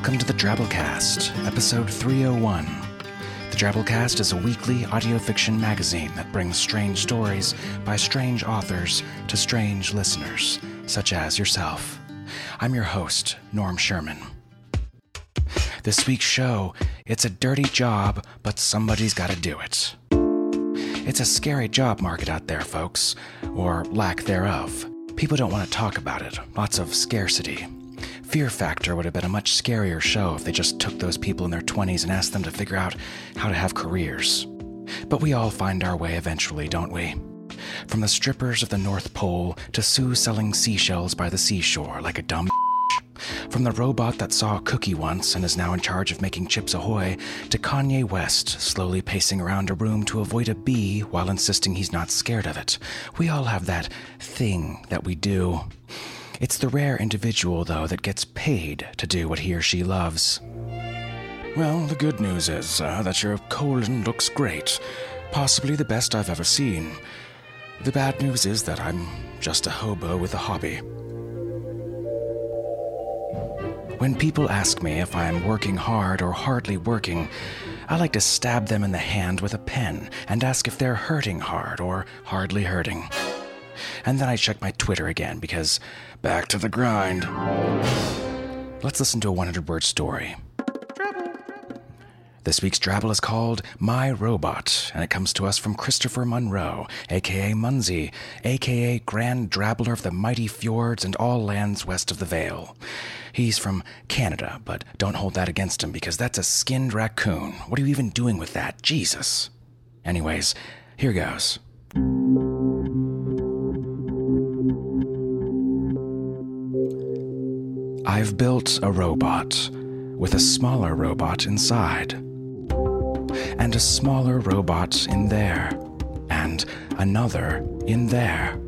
Welcome to the Drabblecast, episode 301. The Drabblecast is a weekly audio fiction magazine that brings strange stories by strange authors to strange listeners, such as yourself. I'm your host, Norm Sherman. This week's show, it's a dirty job, but somebody's got to do it. It's a scary job market out there, folks, or lack thereof. People don't want to talk about it, lots of scarcity. Fear Factor would have been a much scarier show if they just took those people in their 20s and asked them to figure out how to have careers. But we all find our way eventually, don't we? From the strippers of the North Pole to Sue selling seashells by the seashore like a dumb from the robot that saw a cookie once and is now in charge of making Chips Ahoy, to Kanye West slowly pacing around a room to avoid a bee while insisting he's not scared of it. We all have that thing that we do. It's the rare individual, though, that gets paid to do what he or she loves. Well, the good news is uh, that your colon looks great, possibly the best I've ever seen. The bad news is that I'm just a hobo with a hobby. When people ask me if I'm working hard or hardly working, I like to stab them in the hand with a pen and ask if they're hurting hard or hardly hurting. And then I check my Twitter again because back to the grind. Let's listen to a 100 word story. This week's Drabble is called My Robot, and it comes to us from Christopher Munro, aka Munsey, aka Grand Drabbler of the mighty fjords and all lands west of the Vale. He's from Canada, but don't hold that against him because that's a skinned raccoon. What are you even doing with that? Jesus. Anyways, here goes. I've built a robot with a smaller robot inside, and a smaller robot in there, and another in there.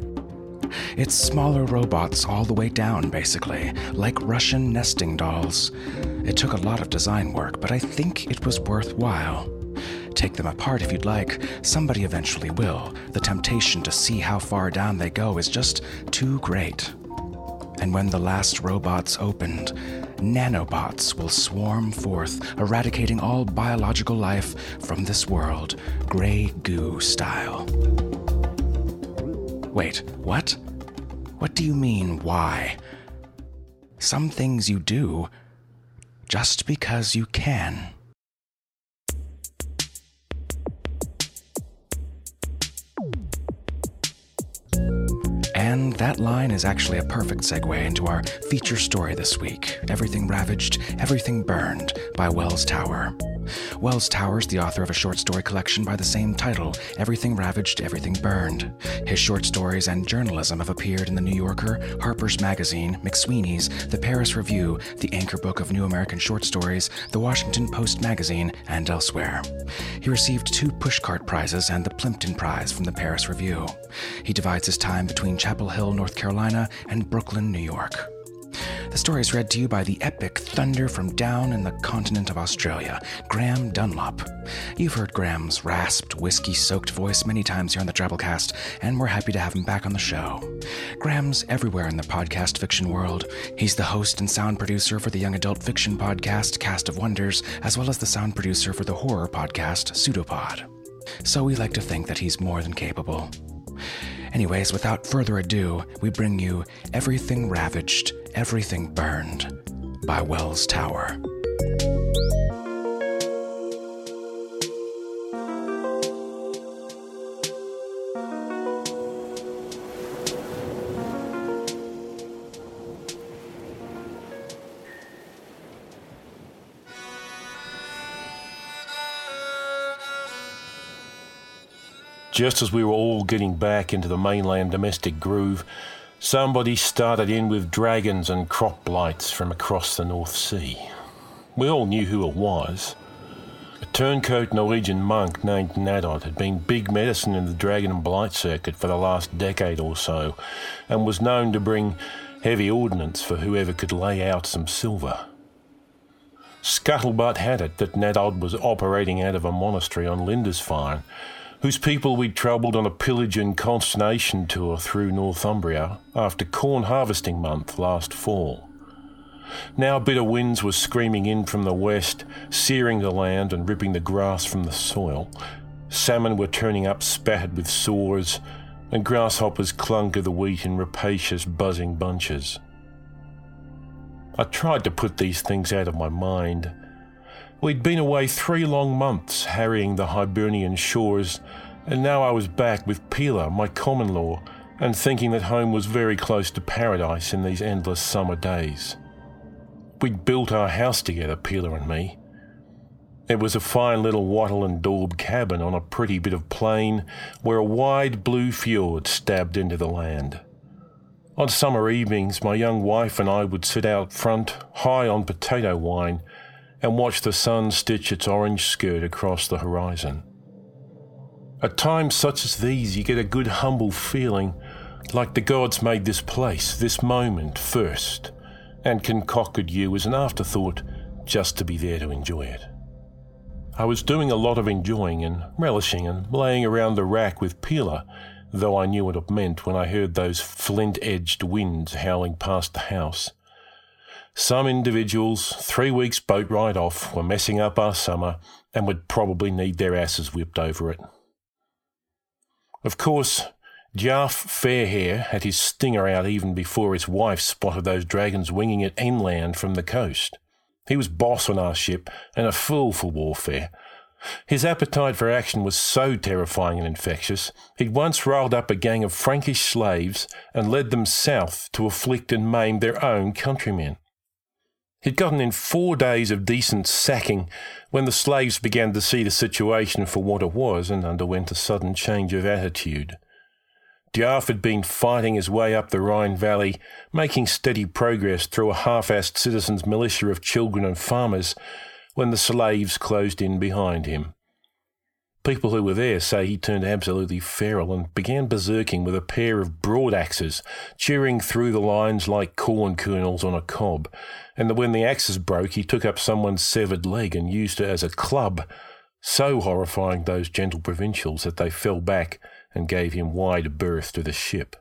It's smaller robots all the way down, basically, like Russian nesting dolls. It took a lot of design work, but I think it was worthwhile. Take them apart if you'd like. Somebody eventually will. The temptation to see how far down they go is just too great. And when the last robots opened, nanobots will swarm forth, eradicating all biological life from this world, gray goo style. Wait, what? What do you mean, why? Some things you do just because you can. And that line is actually a perfect segue into our feature story this week Everything Ravaged, Everything Burned by Wells Tower. Wells Tower is the author of a short story collection by the same title, Everything Ravaged, Everything Burned. His short stories and journalism have appeared in The New Yorker, Harper's Magazine, McSweeney's, The Paris Review, The Anchor Book of New American Short Stories, The Washington Post Magazine, and elsewhere. He received two Pushcart Prizes and the Plimpton Prize from the Paris Review. He divides his time between Chapel Hill, North Carolina, and Brooklyn, New York. The story is read to you by the epic thunder from down in the continent of Australia, Graham Dunlop. You've heard Graham's rasped, whiskey soaked voice many times here on the Drabblecast, and we're happy to have him back on the show. Graham's everywhere in the podcast fiction world. He's the host and sound producer for the young adult fiction podcast Cast of Wonders, as well as the sound producer for the horror podcast Pseudopod. so we like to think that he's more than capable. Anyways, without further ado, we bring you Everything Ravaged, Everything Burned by Wells Tower. Just as we were all getting back into the mainland domestic groove, somebody started in with dragons and crop blights from across the North Sea. We all knew who it was. A turncoat Norwegian monk named Naddod had been big medicine in the dragon and blight circuit for the last decade or so, and was known to bring heavy ordnance for whoever could lay out some silver. Scuttlebutt had it that Naddod was operating out of a monastery on Lindisfarne, whose people we'd troubled on a pillage and consternation tour through Northumbria after corn harvesting month last fall. Now bitter winds were screaming in from the west, searing the land and ripping the grass from the soil. Salmon were turning up spattered with sores, and grasshoppers clung to the wheat in rapacious, buzzing bunches. I tried to put these things out of my mind We'd been away three long months harrying the Hibernian shores, and now I was back with Pila, my common law, and thinking that home was very close to paradise in these endless summer days. We'd built our house together, Pila and me. It was a fine little wattle and daub cabin on a pretty bit of plain where a wide blue fjord stabbed into the land. On summer evenings, my young wife and I would sit out front, high on potato wine, and watch the sun stitch its orange skirt across the horizon. At times such as these, you get a good humble feeling like the gods made this place, this moment first, and concocted you as an afterthought just to be there to enjoy it. I was doing a lot of enjoying and relishing and laying around the rack with Pila, though I knew what it meant when I heard those flint edged winds howling past the house some individuals, three weeks boat ride off, were messing up our summer and would probably need their asses whipped over it. Of course, Djarf Fairhair had his stinger out even before his wife spotted those dragons winging it inland from the coast. He was boss on our ship and a fool for warfare. His appetite for action was so terrifying and infectious, he'd once riled up a gang of Frankish slaves and led them south to afflict and maim their own countrymen. He'd gotten in four days of decent sacking when the slaves began to see the situation for what it was and underwent a sudden change of attitude. Djarf had been fighting his way up the Rhine Valley, making steady progress through a half-assed citizens' militia of children and farmers, when the slaves closed in behind him. People who were there say he turned absolutely feral and began berserking with a pair of broad axes, cheering through the lines like corn kernels on a cob, and that when the axes broke, he took up someone's severed leg and used it as a club, so horrifying those gentle provincials that they fell back and gave him wide berth to the ship.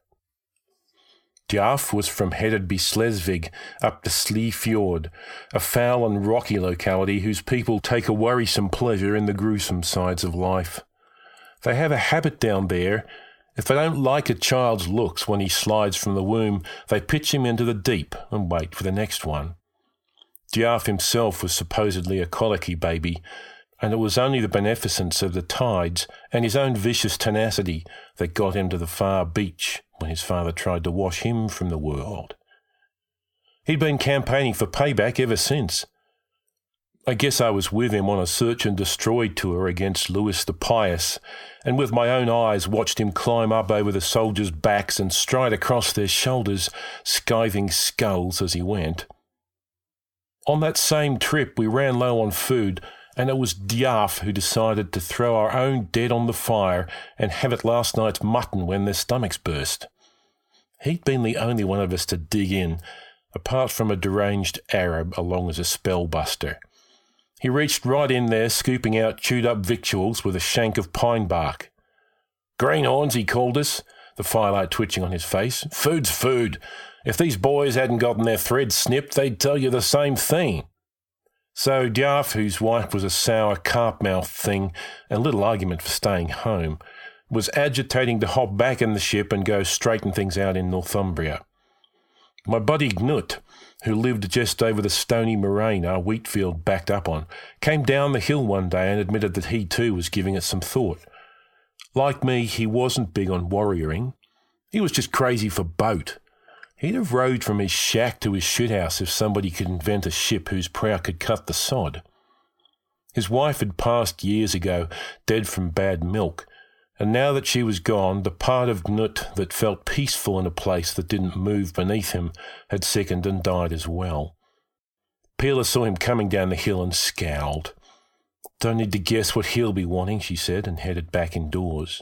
Djarf was from Hedeby Slesvig up the Slee Fjord, a foul and rocky locality whose people take a worrisome pleasure in the gruesome sides of life. They have a habit down there. If they don't like a child's looks when he slides from the womb, they pitch him into the deep and wait for the next one. Djarf himself was supposedly a colicky baby, and it was only the beneficence of the tides and his own vicious tenacity that got him to the far beach when his father tried to wash him from the world. He'd been campaigning for payback ever since. I guess I was with him on a search and destroy tour against Louis the Pious, and with my own eyes watched him climb up over the soldiers' backs and stride across their shoulders, scything skulls as he went. On that same trip, we ran low on food, and it was Djarf who decided to throw our own dead on the fire and have it last night's mutton when their stomachs burst. He'd been the only one of us to dig in, apart from a deranged Arab along as a spellbuster. He reached right in there, scooping out chewed up victuals with a shank of pine bark. Greenhorns, he called us, the firelight twitching on his face. Food's food. If these boys hadn't gotten their threads snipped, they'd tell you the same thing. So Djarf, whose wife was a sour carp-mouthed thing and little argument for staying home, was agitating to hop back in the ship and go straighten things out in Northumbria. My buddy Gnut, who lived just over the stony moraine our wheat field backed up on, came down the hill one day and admitted that he too was giving it some thought. Like me, he wasn't big on warrioring. He was just crazy for boat. He'd have rowed from his shack to his shithouse if somebody could invent a ship whose prow could cut the sod. His wife had passed years ago, dead from bad milk, and now that she was gone, the part of Gnut that felt peaceful in a place that didn't move beneath him had sickened and died as well. Pila saw him coming down the hill and scowled. Don't need to guess what he'll be wanting, she said, and headed back indoors.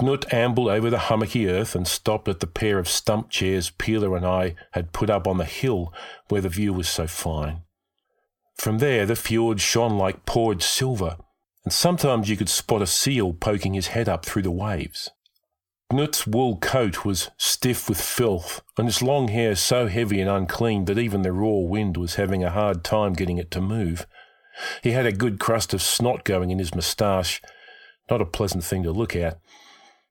Gnut ambled over the hummocky earth and stopped at the pair of stump chairs Pila and I had put up on the hill where the view was so fine. From there, the fjord shone like poured silver, and sometimes you could spot a seal poking his head up through the waves. Gnut's wool coat was stiff with filth, and his long hair so heavy and unclean that even the raw wind was having a hard time getting it to move. He had a good crust of snot going in his moustache, not a pleasant thing to look at.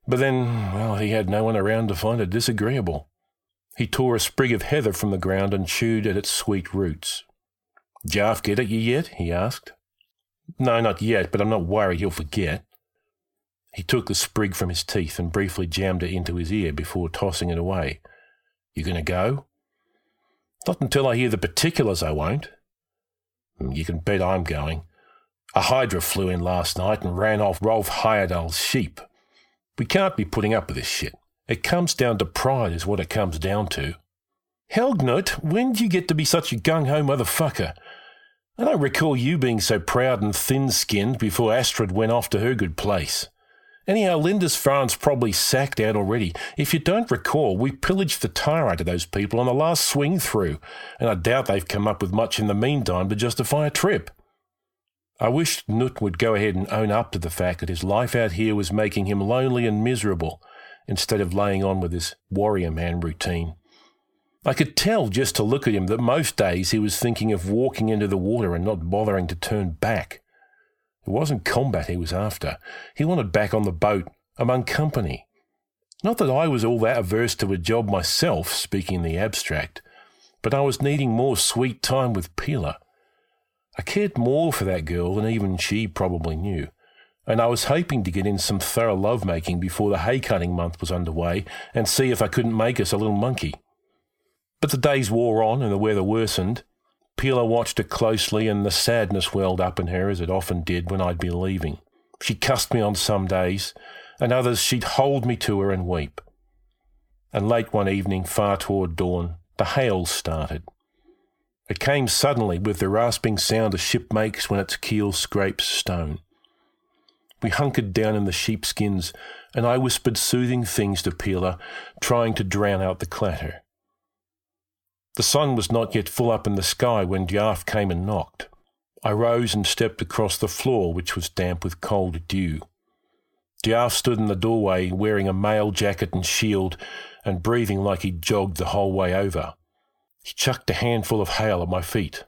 But then, well, he had no one around to find it disagreeable. He tore a sprig of heather from the ground and chewed at its sweet roots. Djarf get at you yet? he asked. No, not yet, but I'm not worried he'll forget. He took the sprig from his teeth and briefly jammed it into his ear before tossing it away. You going to go? Not until I hear the particulars, I won't. Hmm, you can bet I'm going. A hydra flew in last night and ran off Rolf Heyerdahl's sheep. We can't be putting up with this shit. It comes down to pride, is what it comes down to. Helgnut, when did you get to be such a gung ho motherfucker? I don't recall you being so proud and thin skinned before Astrid went off to her good place. Anyhow, Lindisfarne's probably sacked out already. If you don't recall, we pillaged the tire out of those people on the last swing through, and I doubt they've come up with much in the meantime to justify a trip. I wished Gnut would go ahead and own up to the fact that his life out here was making him lonely and miserable, instead of laying on with his warrior man routine. I could tell just to look at him that most days he was thinking of walking into the water and not bothering to turn back. It wasn't combat he was after. He wanted back on the boat, among company. Not that I was all that averse to a job myself, speaking in the abstract, but I was needing more sweet time with Pila. I cared more for that girl than even she probably knew, and I was hoping to get in some thorough lovemaking before the hay cutting month was underway and see if I couldn't make us a little monkey. But the days wore on and the weather worsened. Pila watched her closely and the sadness welled up in her as it often did when I'd be leaving. She cussed me on some days, and others she'd hold me to her and weep. And late one evening, far toward dawn, the hail started. It came suddenly with the rasping sound a ship makes when its keel scrapes stone. We hunkered down in the sheepskins, and I whispered soothing things to Pila, trying to drown out the clatter. The sun was not yet full up in the sky when Djarf came and knocked. I rose and stepped across the floor, which was damp with cold dew. Djarf stood in the doorway wearing a mail jacket and shield and breathing like he'd jogged the whole way over. He chucked a handful of hail at my feet.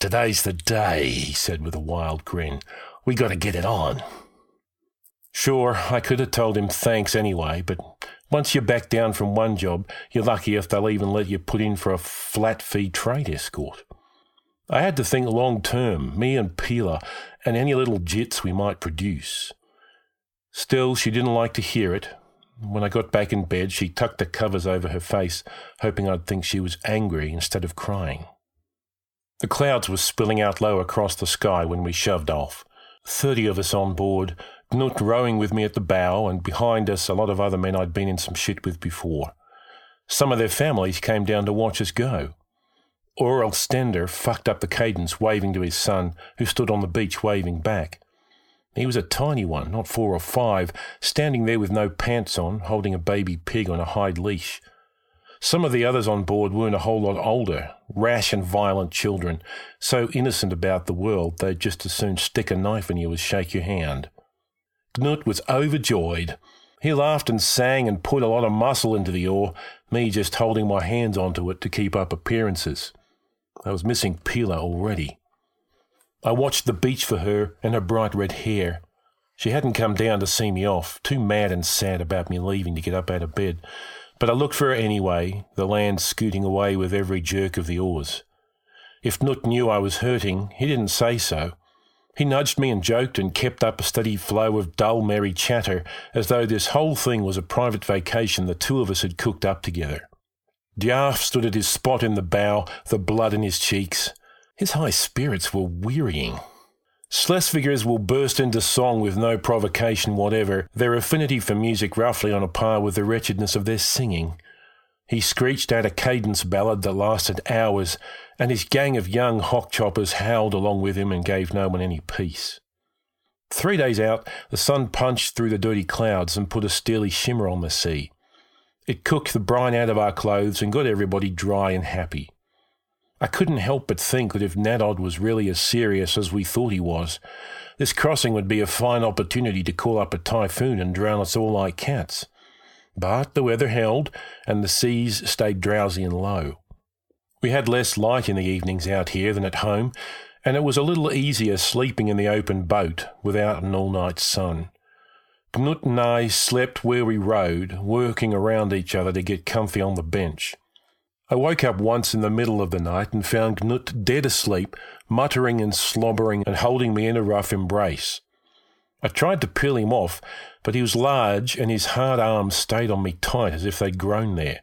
Today's the day, he said with a wild grin. We got to get it on. Sure, I could have told him thanks anyway, but once you're back down from one job, you're lucky if they'll even let you put in for a flat fee trade escort. I had to think long term, me and Pila, and any little jits we might produce. Still, she didn't like to hear it. When I got back in bed, she tucked the covers over her face, hoping I'd think she was angry instead of crying. The clouds were spilling out low across the sky when we shoved off. Thirty of us on board, Gnut rowing with me at the bow, and behind us a lot of other men I'd been in some shit with before. Some of their families came down to watch us go. Aurel Stender fucked up the cadence, waving to his son, who stood on the beach waving back. He was a tiny one, not four or five, standing there with no pants on, holding a baby pig on a hide leash. Some of the others on board weren't a whole lot older, rash and violent children, so innocent about the world they'd just as soon stick a knife in you as shake your hand. Gnut was overjoyed. He laughed and sang and put a lot of muscle into the oar, me just holding my hands onto it to keep up appearances. I was missing Pila already. I watched the beach for her and her bright red hair. She hadn't come down to see me off, too mad and sad about me leaving to get up out of bed. But I looked for her anyway, the land scooting away with every jerk of the oars. If Gnut knew I was hurting, he didn't say so. He nudged me and joked and kept up a steady flow of dull, merry chatter, as though this whole thing was a private vacation the two of us had cooked up together. Djarf stood at his spot in the bow, the blood in his cheeks. His high spirits were wearying. Schleswigers will burst into song with no provocation whatever, their affinity for music roughly on a par with the wretchedness of their singing. He screeched out a cadence ballad that lasted hours, and his gang of young hock choppers howled along with him and gave no one any peace. Three days out, the sun punched through the dirty clouds and put a steely shimmer on the sea. It cooked the brine out of our clothes and got everybody dry and happy. I couldn't help but think that if Naddod was really as serious as we thought he was, this crossing would be a fine opportunity to call up a typhoon and drown us all like cats. But the weather held, and the seas stayed drowsy and low. We had less light in the evenings out here than at home, and it was a little easier sleeping in the open boat without an all night sun. Gnut and I slept where we rode, working around each other to get comfy on the bench. I woke up once in the middle of the night and found Gnut dead asleep, muttering and slobbering and holding me in a rough embrace. I tried to peel him off, but he was large and his hard arms stayed on me tight as if they'd grown there.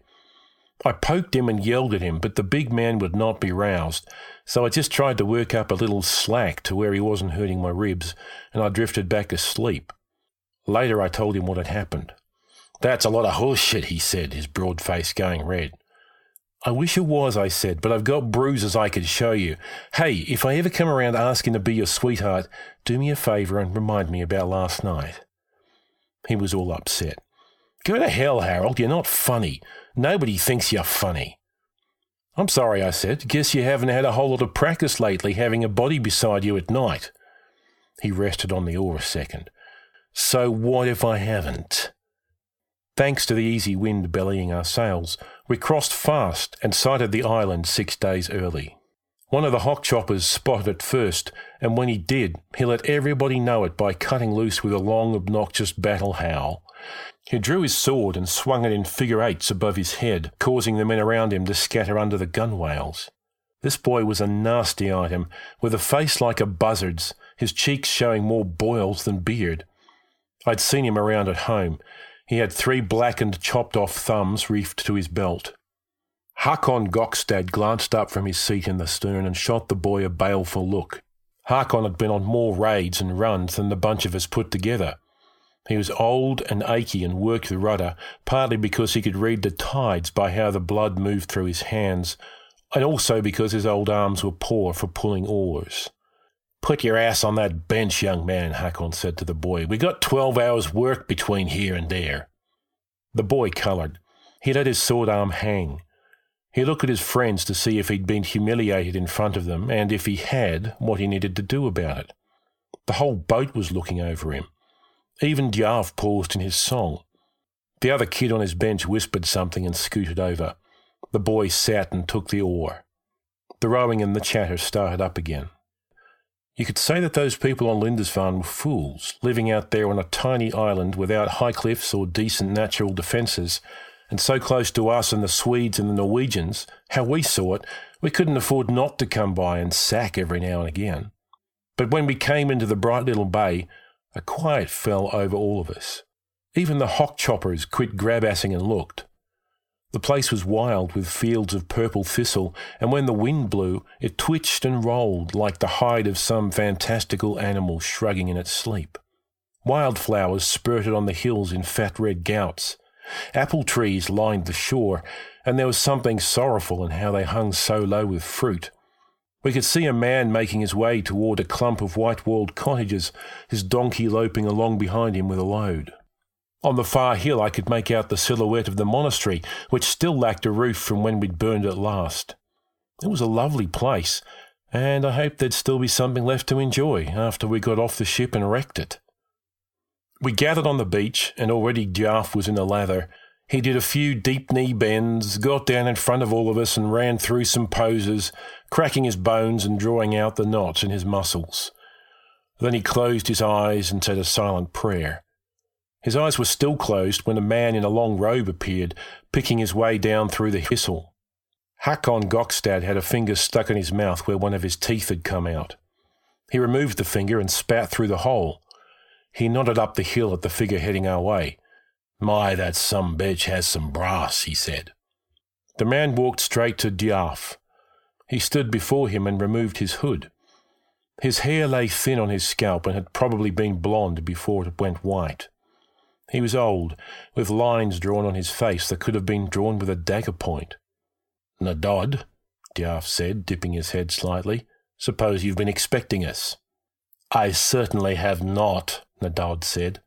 I poked him and yelled at him, but the big man would not be roused, so I just tried to work up a little slack to where he wasn't hurting my ribs, and I drifted back asleep. Later I told him what had happened. That's a lot of horse shit, he said, his broad face going red. I wish it was, I said, but I've got bruises I could show you. Hey, if I ever come around asking to be your sweetheart, do me a favour and remind me about last night. He was all upset. Go to hell, Harold. You're not funny. Nobody thinks you're funny. I'm sorry, I said. Guess you haven't had a whole lot of practice lately having a body beside you at night. He rested on the oar a second. So what if I haven't? Thanks to the easy wind bellying our sails, we crossed fast and sighted the island six days early. One of the hock choppers spotted it first, and when he did, he let everybody know it by cutting loose with a long, obnoxious battle howl. He drew his sword and swung it in figure eights above his head, causing the men around him to scatter under the gunwales. This boy was a nasty item, with a face like a buzzard's, his cheeks showing more boils than beard. I'd seen him around at home, he had three blackened, chopped off thumbs reefed to his belt. Hakon Gokstad glanced up from his seat in the stern and shot the boy a baleful look. Hakon had been on more raids and runs than the bunch of us put together. He was old and achy and worked the rudder, partly because he could read the tides by how the blood moved through his hands, and also because his old arms were poor for pulling oars. Put your ass on that bench, young man, Hakon said to the boy. We got twelve hours' work between here and there. The boy coloured. He let his sword arm hang. He looked at his friends to see if he'd been humiliated in front of them, and if he had, what he needed to do about it. The whole boat was looking over him. Even Djarf paused in his song. The other kid on his bench whispered something and scooted over. The boy sat and took the oar. The rowing and the chatter started up again. You could say that those people on Lindisfarne were fools, living out there on a tiny island without high cliffs or decent natural defences, and so close to us and the Swedes and the Norwegians, how we saw it, we couldn't afford not to come by and sack every now and again. But when we came into the bright little bay, a quiet fell over all of us. Even the hock choppers quit grab-assing and looked. The place was wild with fields of purple thistle, and when the wind blew, it twitched and rolled like the hide of some fantastical animal shrugging in its sleep. Wildflowers spurted on the hills in fat red gouts. Apple trees lined the shore, and there was something sorrowful in how they hung so low with fruit. We could see a man making his way toward a clump of white walled cottages, his donkey loping along behind him with a load. On the far hill, I could make out the silhouette of the monastery, which still lacked a roof from when we'd burned it last. It was a lovely place, and I hoped there'd still be something left to enjoy after we got off the ship and wrecked it. We gathered on the beach, and already Djarf was in a lather. He did a few deep knee bends, got down in front of all of us and ran through some poses, cracking his bones and drawing out the knots in his muscles. Then he closed his eyes and said a silent prayer. His eyes were still closed when a man in a long robe appeared, picking his way down through the hissel. Hakon Gokstad had a finger stuck in his mouth where one of his teeth had come out. He removed the finger and spat through the hole. He nodded up the hill at the figure heading our way. My, that some bitch has some brass, he said. The man walked straight to Djarf. He stood before him and removed his hood. His hair lay thin on his scalp and had probably been blonde before it went white. He was old, with lines drawn on his face that could have been drawn with a dagger point. Naddod, Djarf said, dipping his head slightly. Suppose you've been expecting us. I certainly have not, Naddod said.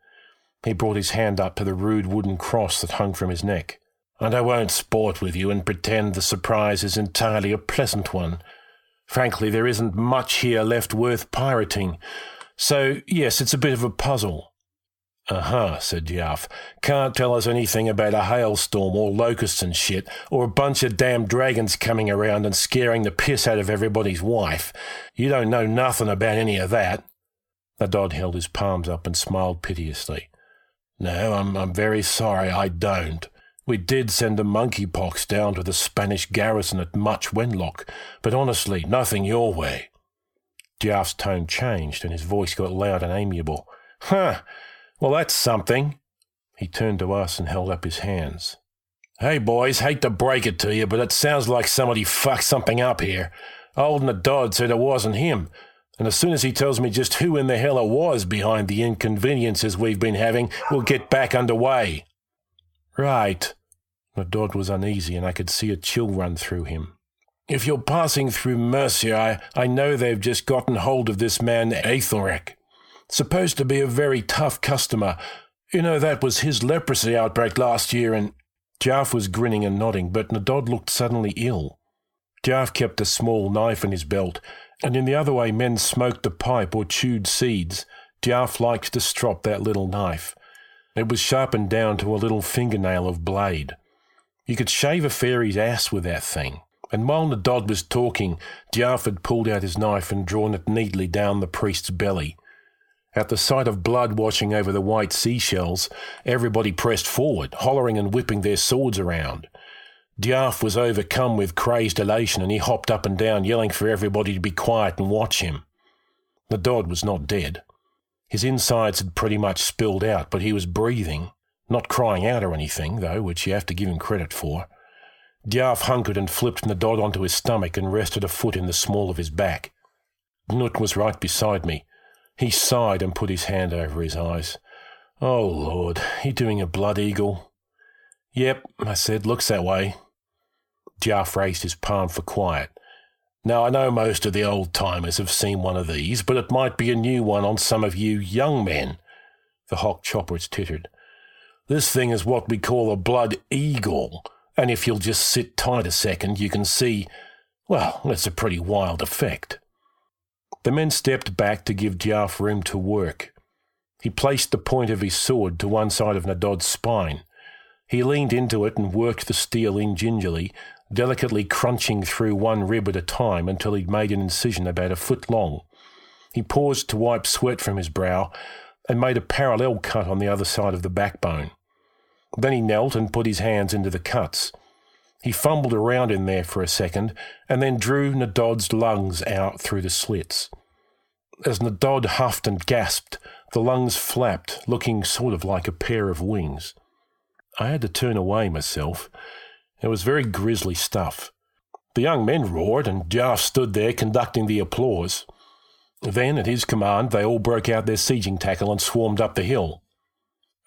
He brought his hand up to the rude wooden cross that hung from his neck. And I won't sport with you and pretend the surprise is entirely a pleasant one. Frankly, there isn't much here left worth pirating. So, yes, it's a bit of a puzzle. Uh huh, said Djarf. Can't tell us anything about a hailstorm or locusts and shit, or a bunch of damn dragons coming around and scaring the piss out of everybody's wife. You don't know nothing about any of that. Naddod held his palms up and smiled piteously. No, I'm, I'm very sorry, I don't. We did send a monkeypox down to the Spanish garrison at Much Wenlock, but honestly, nothing your way. Djarf's tone changed and his voice got loud and amiable. Huh! Well, that's something. He turned to us and held up his hands. Hey, boys, hate to break it to you, but it sounds like somebody fucked something up here. Old Naddod said it wasn't him, and as soon as he tells me just who in the hell it was behind the inconveniences we've been having, we'll get back underway. Right. Naddod was uneasy, and I could see a chill run through him. If you're passing through Mercia, I, I know they've just gotten hold of this man Aethelric. Supposed to be a very tough customer. You know, that was his leprosy outbreak last year, and. Djarf was grinning and nodding, but Naddod looked suddenly ill. Djarf kept a small knife in his belt, and in the other way men smoked a pipe or chewed seeds, Djarf liked to strop that little knife. It was sharpened down to a little fingernail of blade. You could shave a fairy's ass with that thing. And while Naddod was talking, Djarf had pulled out his knife and drawn it neatly down the priest's belly. At the sight of blood washing over the white seashells, everybody pressed forward, hollering and whipping their swords around. Djarf was overcome with crazed elation and he hopped up and down, yelling for everybody to be quiet and watch him. Naddod was not dead. His insides had pretty much spilled out, but he was breathing, not crying out or anything, though, which you have to give him credit for. Djarf hunkered and flipped Naddod onto his stomach and rested a foot in the small of his back. Gnut was right beside me. He sighed and put his hand over his eyes. Oh, Lord, he doing a blood eagle? Yep, I said, looks that way. Djarf raised his palm for quiet. Now, I know most of the old timers have seen one of these, but it might be a new one on some of you young men. The hock choppers tittered. This thing is what we call a blood eagle, and if you'll just sit tight a second, you can see, well, it's a pretty wild effect. The men stepped back to give Djarf room to work. He placed the point of his sword to one side of Naddod's spine. He leaned into it and worked the steel in gingerly, delicately crunching through one rib at a time until he'd made an incision about a foot long. He paused to wipe sweat from his brow and made a parallel cut on the other side of the backbone. Then he knelt and put his hands into the cuts. He fumbled around in there for a second and then drew Naddod's lungs out through the slits. As Naddod huffed and gasped, the lungs flapped, looking sort of like a pair of wings. I had to turn away myself. It was very grisly stuff. The young men roared, and Djarf stood there conducting the applause. Then, at his command, they all broke out their sieging tackle and swarmed up the hill.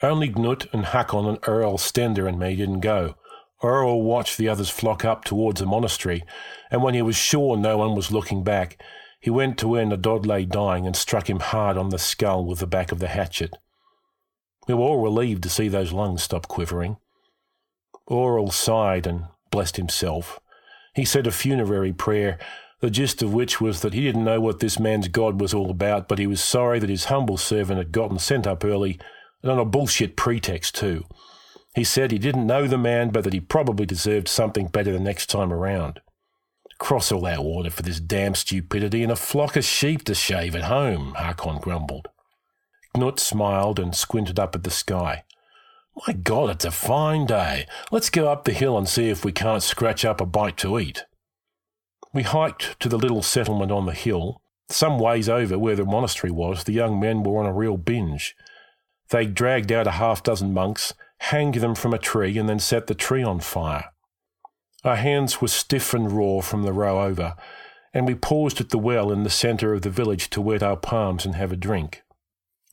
Only Gnut and Hakon and Earl Stender and me didn't go. Earl watched the others flock up towards the monastery, and when he was sure no one was looking back, he went to where Naddod lay dying and struck him hard on the skull with the back of the hatchet. We were all relieved to see those lungs stop quivering. Aurel sighed and blessed himself. He said a funerary prayer, the gist of which was that he didn't know what this man's God was all about, but he was sorry that his humble servant had gotten sent up early and on a bullshit pretext, too. He said he didn't know the man, but that he probably deserved something better the next time around. Cross all that water for this damn stupidity and a flock of sheep to shave at home, Hakon grumbled. Gnut smiled and squinted up at the sky. My God, it's a fine day. Let's go up the hill and see if we can't scratch up a bite to eat. We hiked to the little settlement on the hill. Some ways over where the monastery was, the young men were on a real binge. They dragged out a half dozen monks, hanged them from a tree, and then set the tree on fire. Our hands were stiff and raw from the row over, and we paused at the well in the centre of the village to wet our palms and have a drink.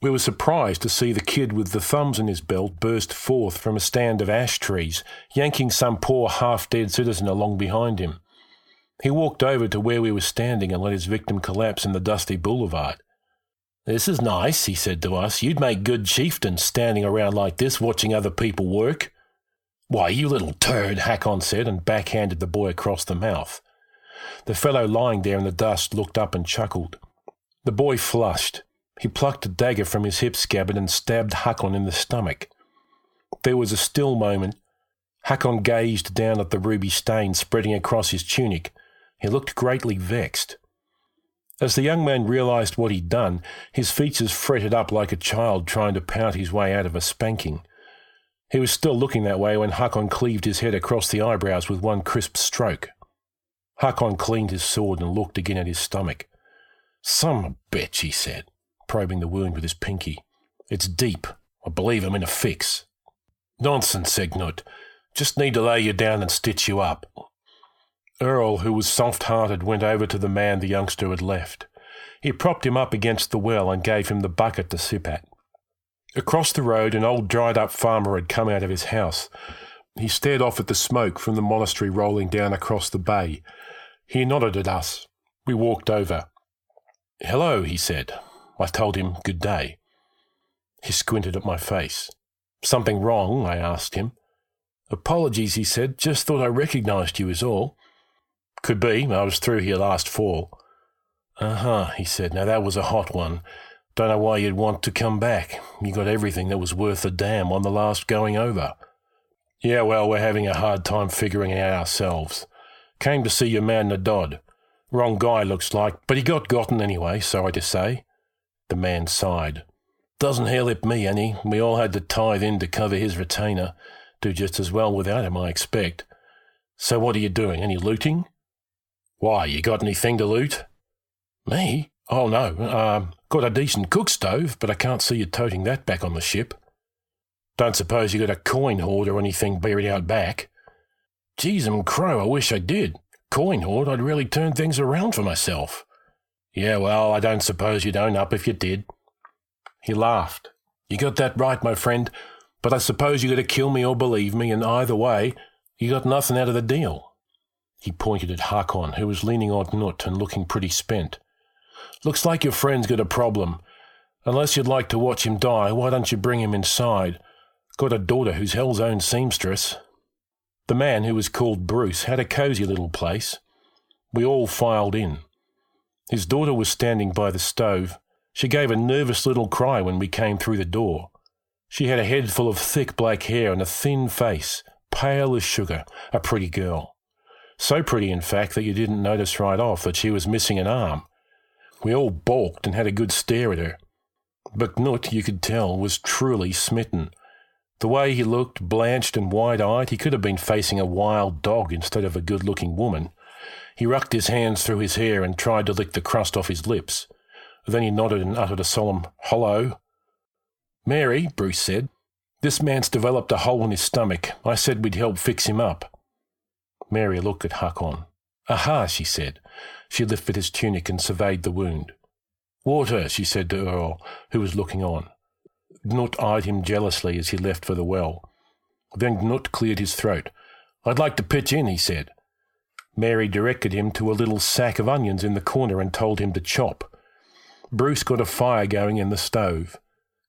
We were surprised to see the kid with the thumbs in his belt burst forth from a stand of ash trees, yanking some poor half dead citizen along behind him. He walked over to where we were standing and let his victim collapse in the dusty boulevard. This is nice, he said to us. You'd make good chieftains standing around like this watching other people work. Why, you little turd, Hakon said and backhanded the boy across the mouth. The fellow lying there in the dust looked up and chuckled. The boy flushed. He plucked a dagger from his hip scabbard and stabbed Hakon in the stomach. There was a still moment. Hakon gazed down at the ruby stain spreading across his tunic. He looked greatly vexed. As the young man realized what he'd done, his features fretted up like a child trying to pout his way out of a spanking. He was still looking that way when Hakon cleaved his head across the eyebrows with one crisp stroke. Hakon cleaned his sword and looked again at his stomach. Some bitch, he said probing the wound with his pinky. It's deep. I believe I'm in a fix. Nonsense, said Gnut. Just need to lay you down and stitch you up. Earl, who was soft hearted, went over to the man the youngster had left. He propped him up against the well and gave him the bucket to sip at. Across the road, an old dried up farmer had come out of his house. He stared off at the smoke from the monastery rolling down across the bay. He nodded at us. We walked over. Hello, he said. I told him good day. He squinted at my face. Something wrong? I asked him. Apologies, he said. Just thought I recognised you, is all. Could be. I was through here last fall. Uh huh, he said. Now that was a hot one. Don't know why you'd want to come back. You got everything that was worth a damn on the last going over. Yeah, well, we're having a hard time figuring out ourselves. Came to see your man Naddod. Wrong guy, looks like, but he got gotten anyway, sorry to say. The man sighed. Doesn't help me any. We all had to tithe in to cover his retainer. Do just as well without him, I expect. So what are you doing? Any looting? Why, you got anything to loot? Me? Oh, no. Um, got a decent cook stove, but I can't see you toting that back on the ship. Don't suppose you got a coin hoard or anything buried out back? And crow, I wish I did. Coin hoard, I'd really turn things around for myself. Yeah, well, I don't suppose you'd own up if you did. He laughed. You got that right, my friend, but I suppose you got to kill me or believe me, and either way, you got nothing out of the deal. He pointed at Hakon, who was leaning on Gnut and looking pretty spent. Looks like your friend's got a problem. Unless you'd like to watch him die, why don't you bring him inside? Got a daughter who's hell's own seamstress. The man, who was called Bruce, had a cosy little place. We all filed in. His daughter was standing by the stove. She gave a nervous little cry when we came through the door. She had a head full of thick black hair and a thin face, pale as sugar, a pretty girl. So pretty, in fact, that you didn't notice right off that she was missing an arm. We all balked and had a good stare at her. But Gnut, you could tell, was truly smitten. The way he looked, blanched and wide eyed, he could have been facing a wild dog instead of a good looking woman. He rucked his hands through his hair and tried to lick the crust off his lips. Then he nodded and uttered a solemn hello. Mary, Bruce said, this man's developed a hole in his stomach. I said we'd help fix him up. Mary looked at Hakon. Aha, she said. She lifted his tunic and surveyed the wound. Water, she said to Earl, who was looking on. Gnut eyed him jealously as he left for the well. Then Gnut cleared his throat. I'd like to pitch in, he said. Mary directed him to a little sack of onions in the corner and told him to chop. Bruce got a fire going in the stove.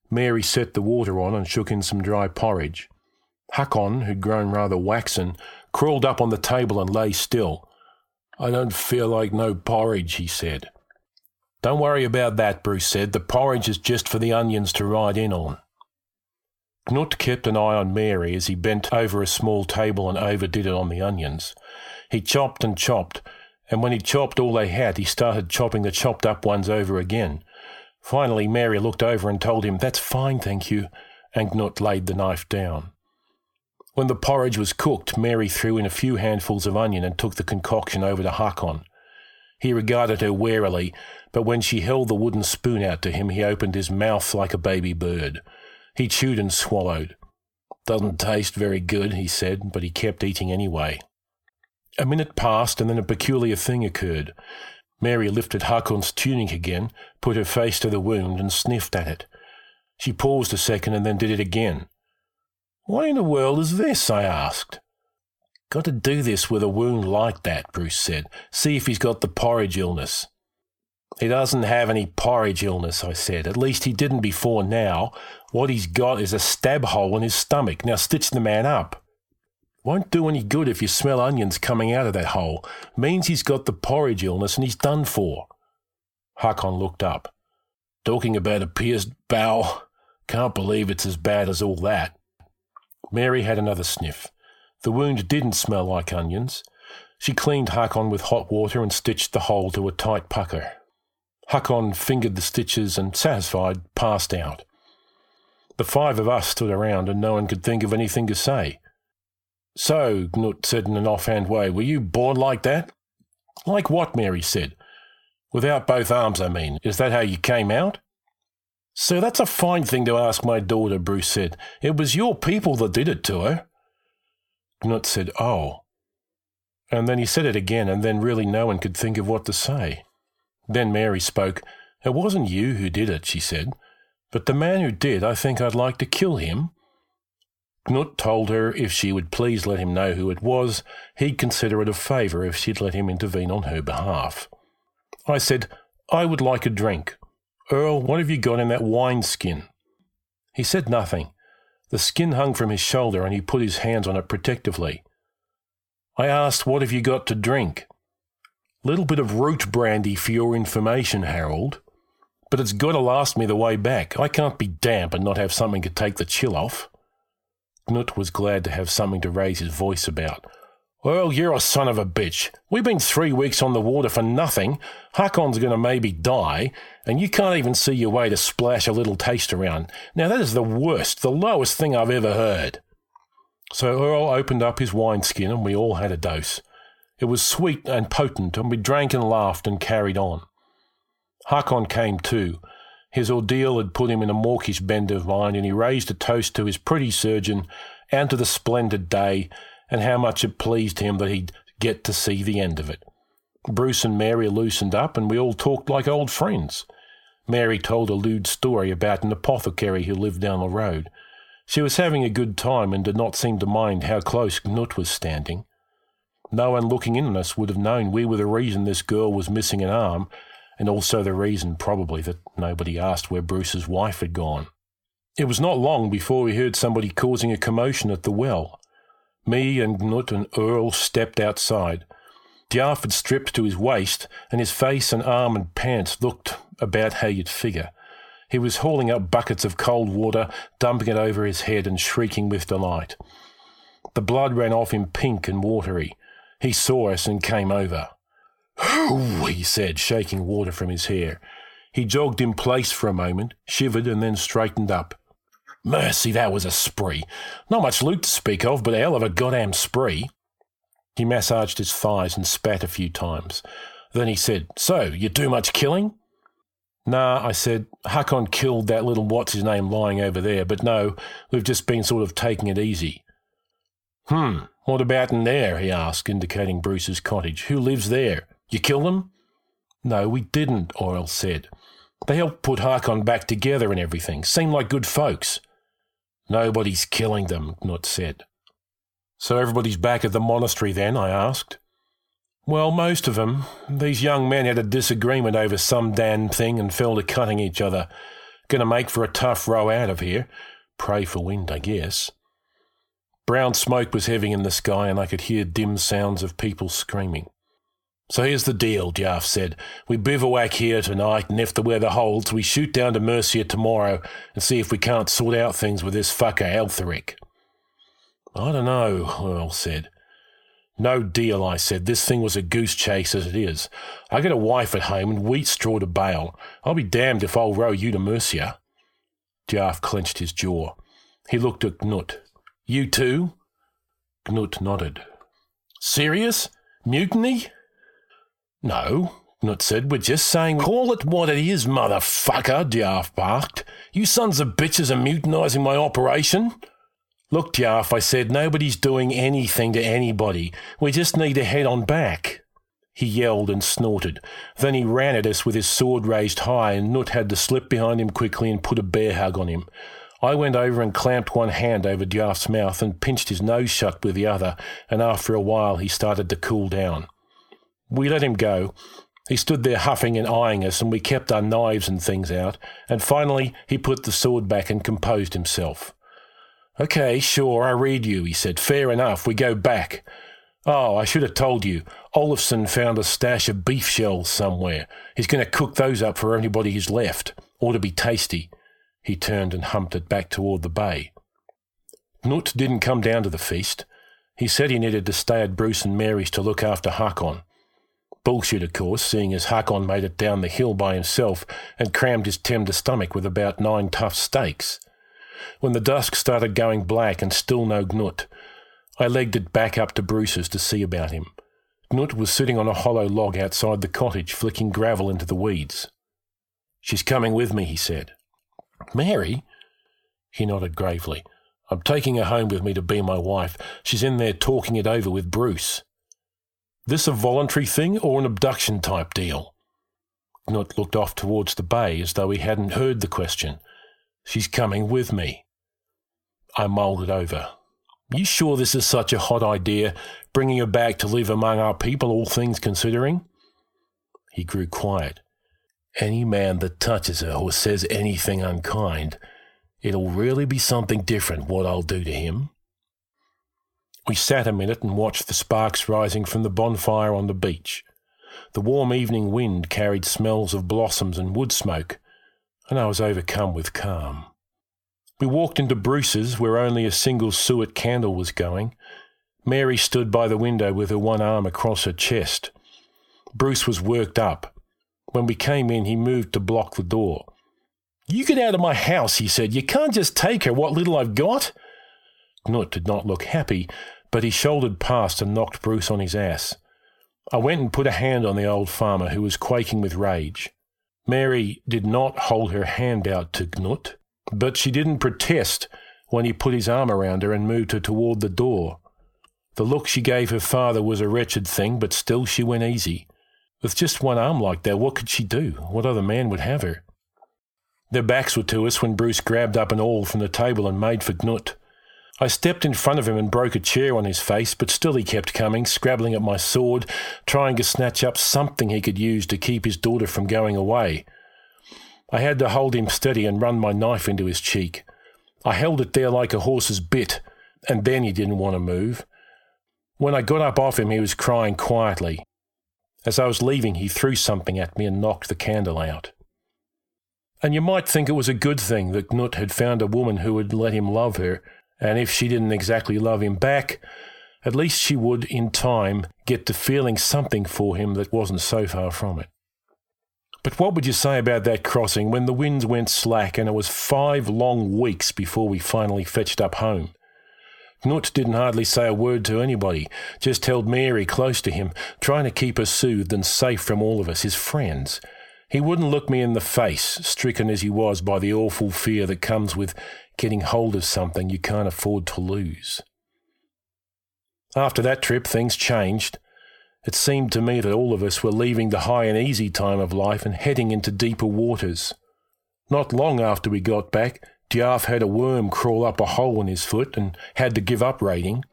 Mary set the water on and shook in some dry porridge. Hakon, who'd grown rather waxen, crawled up on the table and lay still. I don't feel like no porridge, he said. Don't worry about that, Bruce said. The porridge is just for the onions to ride in on. Gnut kept an eye on Mary as he bent over a small table and overdid it on the onions. He chopped and chopped, and when he'd chopped all they had, he started chopping the chopped up ones over again. Finally, Mary looked over and told him, That's fine, thank you, and Gnut laid the knife down. When the porridge was cooked, Mary threw in a few handfuls of onion and took the concoction over to Hakon. He regarded her warily, but when she held the wooden spoon out to him, he opened his mouth like a baby bird. He chewed and swallowed. Doesn't taste very good, he said, but he kept eating anyway. A minute passed, and then a peculiar thing occurred. Mary lifted Hakon's tunic again, put her face to the wound, and sniffed at it. She paused a second and then did it again. What in the world is this? I asked. Got to do this with a wound like that, Bruce said. See if he's got the porridge illness. He doesn't have any porridge illness, I said. At least he didn't before now. What he's got is a stab hole in his stomach. Now stitch the man up. Won't do any good if you smell onions coming out of that hole. Means he's got the porridge illness and he's done for. Hakon looked up. Talking about a pierced bowel. Can't believe it's as bad as all that. Mary had another sniff. The wound didn't smell like onions. She cleaned Hakon with hot water and stitched the hole to a tight pucker. Hakon fingered the stitches and, satisfied, passed out. The five of us stood around and no one could think of anything to say. So, Gnut said in an offhand way, were you born like that? Like what? Mary said. Without both arms, I mean. Is that how you came out? So that's a fine thing to ask my daughter, Bruce said. It was your people that did it to her. Gnut said, Oh. And then he said it again, and then really no one could think of what to say. Then Mary spoke. It wasn't you who did it, she said. But the man who did, I think I'd like to kill him. Gnut told her if she would please let him know who it was, he'd consider it a favour if she'd let him intervene on her behalf. I said, I would like a drink. Earl, what have you got in that wine skin? He said nothing. The skin hung from his shoulder and he put his hands on it protectively. I asked, What have you got to drink? Little bit of root brandy for your information, Harold but it's got to last me the way back. I can't be damp and not have something to take the chill off. Gnut was glad to have something to raise his voice about. Well, you're a son of a bitch. We've been three weeks on the water for nothing. Hakon's going to maybe die, and you can't even see your way to splash a little taste around. Now, that is the worst, the lowest thing I've ever heard. So Earl opened up his wineskin, and we all had a dose. It was sweet and potent, and we drank and laughed and carried on. Hakon came to. His ordeal had put him in a mawkish bend of mind, and he raised a toast to his pretty surgeon and to the splendid day, and how much it pleased him that he'd get to see the end of it. Bruce and Mary loosened up, and we all talked like old friends. Mary told a lewd story about an apothecary who lived down the road. She was having a good time and did not seem to mind how close Gnut was standing. No one looking in on us would have known we were the reason this girl was missing an arm, and also the reason, probably, that nobody asked where Bruce's wife had gone. It was not long before we heard somebody causing a commotion at the well. Me and Knut and Earl stepped outside. Djarf had stripped to his waist, and his face and arm and pants looked about how you'd figure. He was hauling up buckets of cold water, dumping it over his head and shrieking with delight. The blood ran off him pink and watery. He saw us and came over. Oh, he said, shaking water from his hair. He jogged in place for a moment, shivered, and then straightened up. Mercy, that was a spree. Not much loot to speak of, but a hell of a goddamn spree. He massaged his thighs and spat a few times. Then he said, So, you do much killing? Nah, I said, Hakon killed that little what's his name lying over there, but no, we've just been sort of taking it easy. Hmm, what about in there? he asked, indicating Bruce's cottage. Who lives there? You kill them? No, we didn't, Earl said. They helped put Hakon back together and everything. Seemed like good folks. Nobody's killing them, Gnut said. So everybody's back at the monastery then? I asked. Well, most of them. These young men had a disagreement over some damn thing and fell to cutting each other. Gonna make for a tough row out of here. Pray for wind, I guess. Brown smoke was heavy in the sky, and I could hear dim sounds of people screaming. So here's the deal, Djarf said. We bivouac here tonight, and if the weather holds, we shoot down to Mercia tomorrow and see if we can't sort out things with this fucker Eltheric. I don't know, Earl said. No deal, I said. This thing was a goose chase as it is. I got a wife at home and wheat straw to bale. I'll be damned if I'll row you to Mercia. Djarf clenched his jaw. He looked at Gnut. You too? Gnut nodded. Serious? Mutiny? No, Gnut said. We're just saying. Call it what it is, motherfucker, Djarf barked. You sons of bitches are mutinising my operation. Look, Djarf, I said, nobody's doing anything to anybody. We just need to head on back. He yelled and snorted. Then he ran at us with his sword raised high, and Gnut had to slip behind him quickly and put a bear hug on him. I went over and clamped one hand over Djarf's mouth and pinched his nose shut with the other, and after a while he started to cool down. We let him go. He stood there huffing and eyeing us, and we kept our knives and things out, and finally he put the sword back and composed himself. Okay, sure, I read you, he said. Fair enough, we go back. Oh, I should have told you. Olafson found a stash of beef shells somewhere. He's going to cook those up for anybody who's left. Ought to be tasty. He turned and humped it back toward the bay. Gnut didn't come down to the feast. He said he needed to stay at Bruce and Mary's to look after Hakon. Bullshit, of course, seeing as Hakon made it down the hill by himself and crammed his tender stomach with about nine tough steaks. When the dusk started going black and still no Gnut, I legged it back up to Bruce's to see about him. Gnut was sitting on a hollow log outside the cottage, flicking gravel into the weeds. She's coming with me, he said. Mary? He nodded gravely. I'm taking her home with me to be my wife. She's in there talking it over with Bruce. This a voluntary thing or an abduction type deal? Gnut looked off towards the bay as though he hadn't heard the question. She's coming with me. I mulled it over. You sure this is such a hot idea, bringing her back to live among our people, all things considering? He grew quiet. Any man that touches her or says anything unkind, it'll really be something different what I'll do to him. We sat a minute and watched the sparks rising from the bonfire on the beach. The warm evening wind carried smells of blossoms and wood smoke, and I was overcome with calm. We walked into Bruce's, where only a single suet candle was going. Mary stood by the window with her one arm across her chest. Bruce was worked up. When we came in, he moved to block the door. You get out of my house, he said. You can't just take her, what little I've got. Gnut did not look happy, but he shouldered past and knocked Bruce on his ass. I went and put a hand on the old farmer, who was quaking with rage. Mary did not hold her hand out to Gnut, but she didn't protest when he put his arm around her and moved her toward the door. The look she gave her father was a wretched thing, but still she went easy. With just one arm like that, what could she do? What other man would have her? Their backs were to us when Bruce grabbed up an awl from the table and made for Gnut. I stepped in front of him and broke a chair on his face, but still he kept coming, scrabbling at my sword, trying to snatch up something he could use to keep his daughter from going away. I had to hold him steady and run my knife into his cheek. I held it there like a horse's bit, and then he didn't want to move. When I got up off him, he was crying quietly. As I was leaving, he threw something at me and knocked the candle out. And you might think it was a good thing that Gnut had found a woman who would let him love her, and if she didn't exactly love him back, at least she would, in time, get to feeling something for him that wasn't so far from it. But what would you say about that crossing when the winds went slack and it was five long weeks before we finally fetched up home? Gnut didn't hardly say a word to anybody, just held Mary close to him, trying to keep her soothed and safe from all of us, his friends. He wouldn't look me in the face, stricken as he was by the awful fear that comes with getting hold of something you can't afford to lose. After that trip, things changed. It seemed to me that all of us were leaving the high and easy time of life and heading into deeper waters. Not long after we got back, Djarf had a worm crawl up a hole in his foot and had to give up raiding.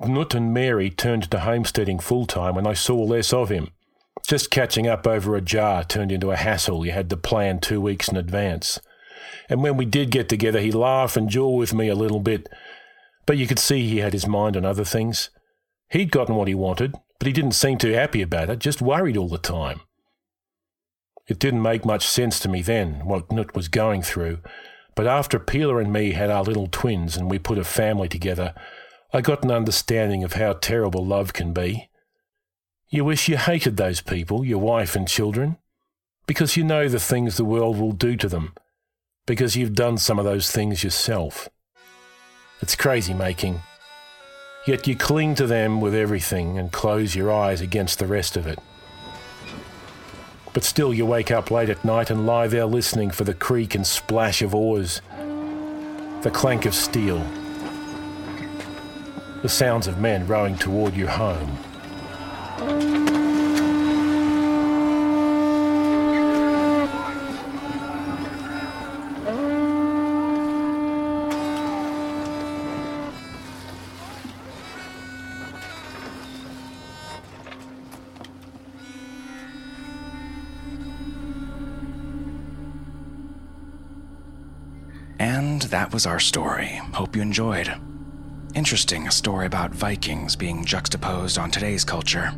Gnut and Mary turned to homesteading full time and I saw less of him. Just catching up over a jar turned into a hassle you had to plan two weeks in advance. And when we did get together, he laughed and jaw with me a little bit, but you could see he had his mind on other things. He'd gotten what he wanted, But he didn't seem too happy about it, just worried all the time. It didn't make much sense to me then, what Gnut was going through, but after Pila and me had our little twins and we put a family together, I got an understanding of how terrible love can be. You wish you hated those people, your wife and children, because you know the things the world will do to them, because you've done some of those things yourself. It's crazy making. Yet you cling to them with everything and close your eyes against the rest of it. But still, you wake up late at night and lie there listening for the creak and splash of oars, the clank of steel, the sounds of men rowing toward you home. Was our story. Hope you enjoyed. Interesting, a story about Vikings being juxtaposed on today's culture.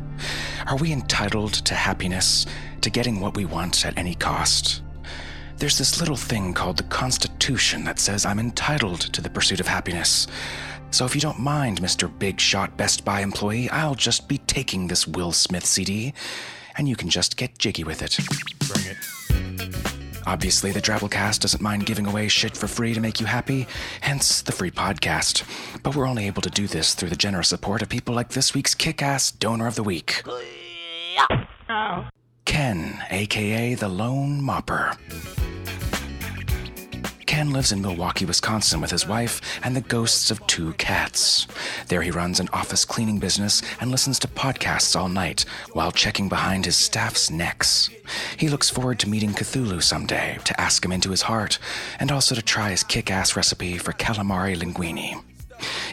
Are we entitled to happiness, to getting what we want at any cost? There's this little thing called the Constitution that says I'm entitled to the pursuit of happiness. So if you don't mind, Mr. Big Shot Best Buy employee, I'll just be taking this Will Smith CD, and you can just get jiggy with it. Bring it. Obviously, the Drabblecast doesn't mind giving away shit for free to make you happy, hence the free podcast. But we're only able to do this through the generous support of people like this week's kick ass donor of the week oh. Ken, aka the Lone Mopper. Lives in Milwaukee, Wisconsin with his wife and the ghosts of two cats. There he runs an office cleaning business and listens to podcasts all night while checking behind his staff's necks. He looks forward to meeting Cthulhu someday to ask him into his heart and also to try his kick ass recipe for calamari linguine.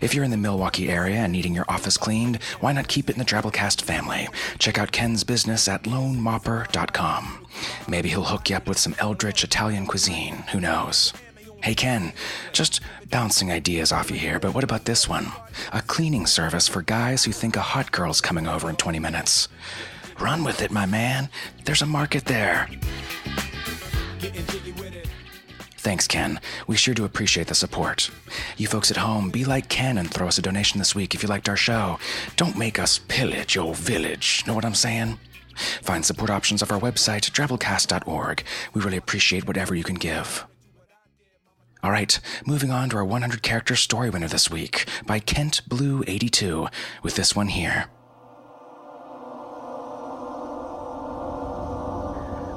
If you're in the Milwaukee area and needing your office cleaned, why not keep it in the Drabblecast family? Check out Ken's business at lonemopper.com. Maybe he'll hook you up with some eldritch Italian cuisine. Who knows? Hey Ken, just bouncing ideas off you here, but what about this one? A cleaning service for guys who think a hot girl's coming over in 20 minutes. Run with it, my man. There's a market there. Thanks, Ken. We sure do appreciate the support. You folks at home, be like Ken and throw us a donation this week if you liked our show. Don't make us pillage your village. Know what I'm saying? Find support options off our website, drabblecast.org. We really appreciate whatever you can give. All right, moving on to our 100 character story winner this week by Kent Blue 82 with this one here.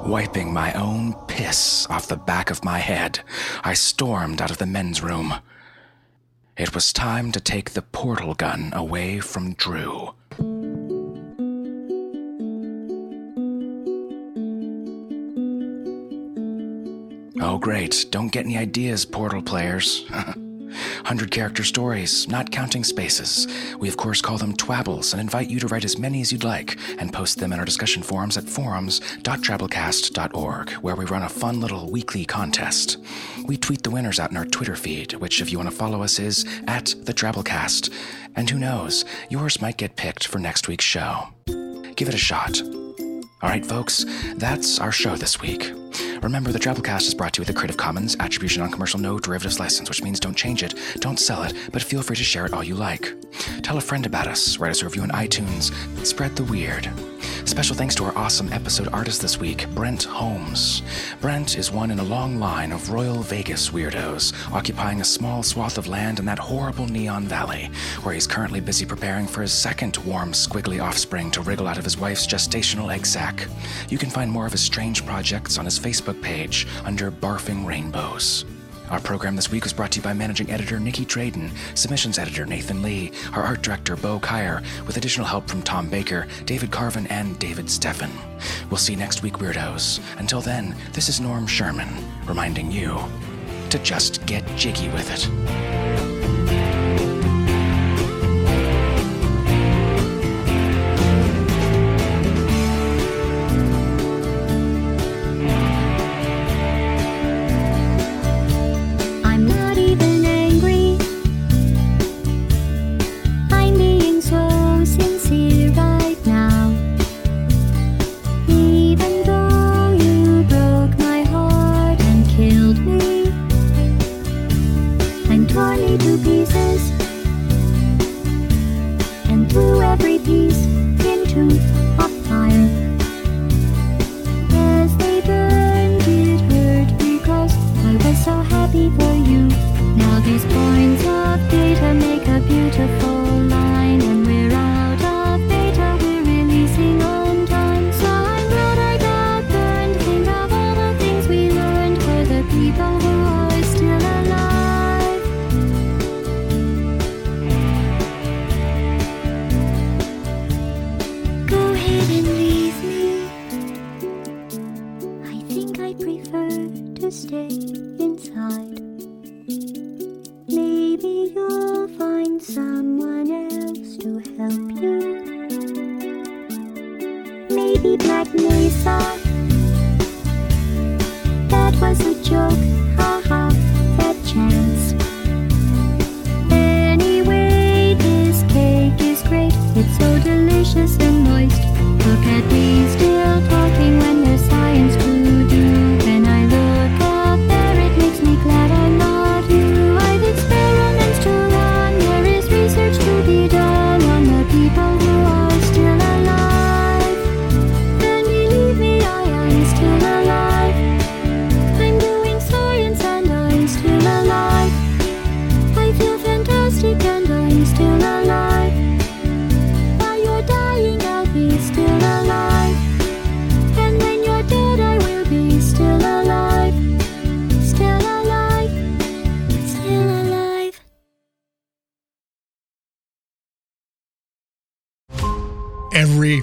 Wiping my own piss off the back of my head, I stormed out of the men's room. It was time to take the portal gun away from Drew. Oh, great. Don't get any ideas, Portal players. 100 character stories, not counting spaces. We, of course, call them twabbles and invite you to write as many as you'd like and post them in our discussion forums at forums.drabblecast.org, where we run a fun little weekly contest. We tweet the winners out in our Twitter feed, which, if you want to follow us, is at the Drabblecast. And who knows, yours might get picked for next week's show. Give it a shot. All right, folks, that's our show this week. Remember, the Drabblecast is brought to you with a Creative Commons Attribution Non-Commercial No Derivatives license, which means don't change it, don't sell it, but feel free to share it all you like. Tell a friend about us, write us a review on iTunes, spread the weird. Special thanks to our awesome episode artist this week, Brent Holmes. Brent is one in a long line of Royal Vegas weirdos, occupying a small swath of land in that horrible Neon Valley, where he's currently busy preparing for his second warm, squiggly offspring to wriggle out of his wife's gestational egg sac. You can find more of his strange projects on his Facebook page under Barfing Rainbows. Our program this week was brought to you by managing editor Nicky Drayden, submissions editor Nathan Lee, our art director Bo Kaier, with additional help from Tom Baker, David Carvin, and David Steffen. We'll see you next week, weirdos. Until then, this is Norm Sherman, reminding you to just get jiggy with it.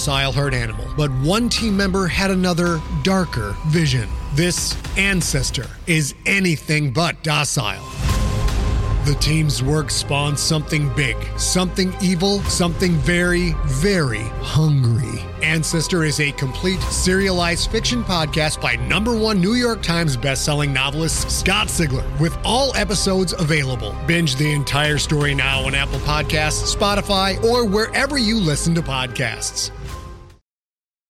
docile herd animal, but one team member had another, darker vision. This ancestor is anything but docile. The team's work spawned something big, something evil, something very, very hungry. Ancestor is a complete serialized fiction podcast by number one New York Times bestselling novelist Scott Sigler, with all episodes available. Binge the entire story now on Apple Podcasts, Spotify, or wherever you listen to podcasts.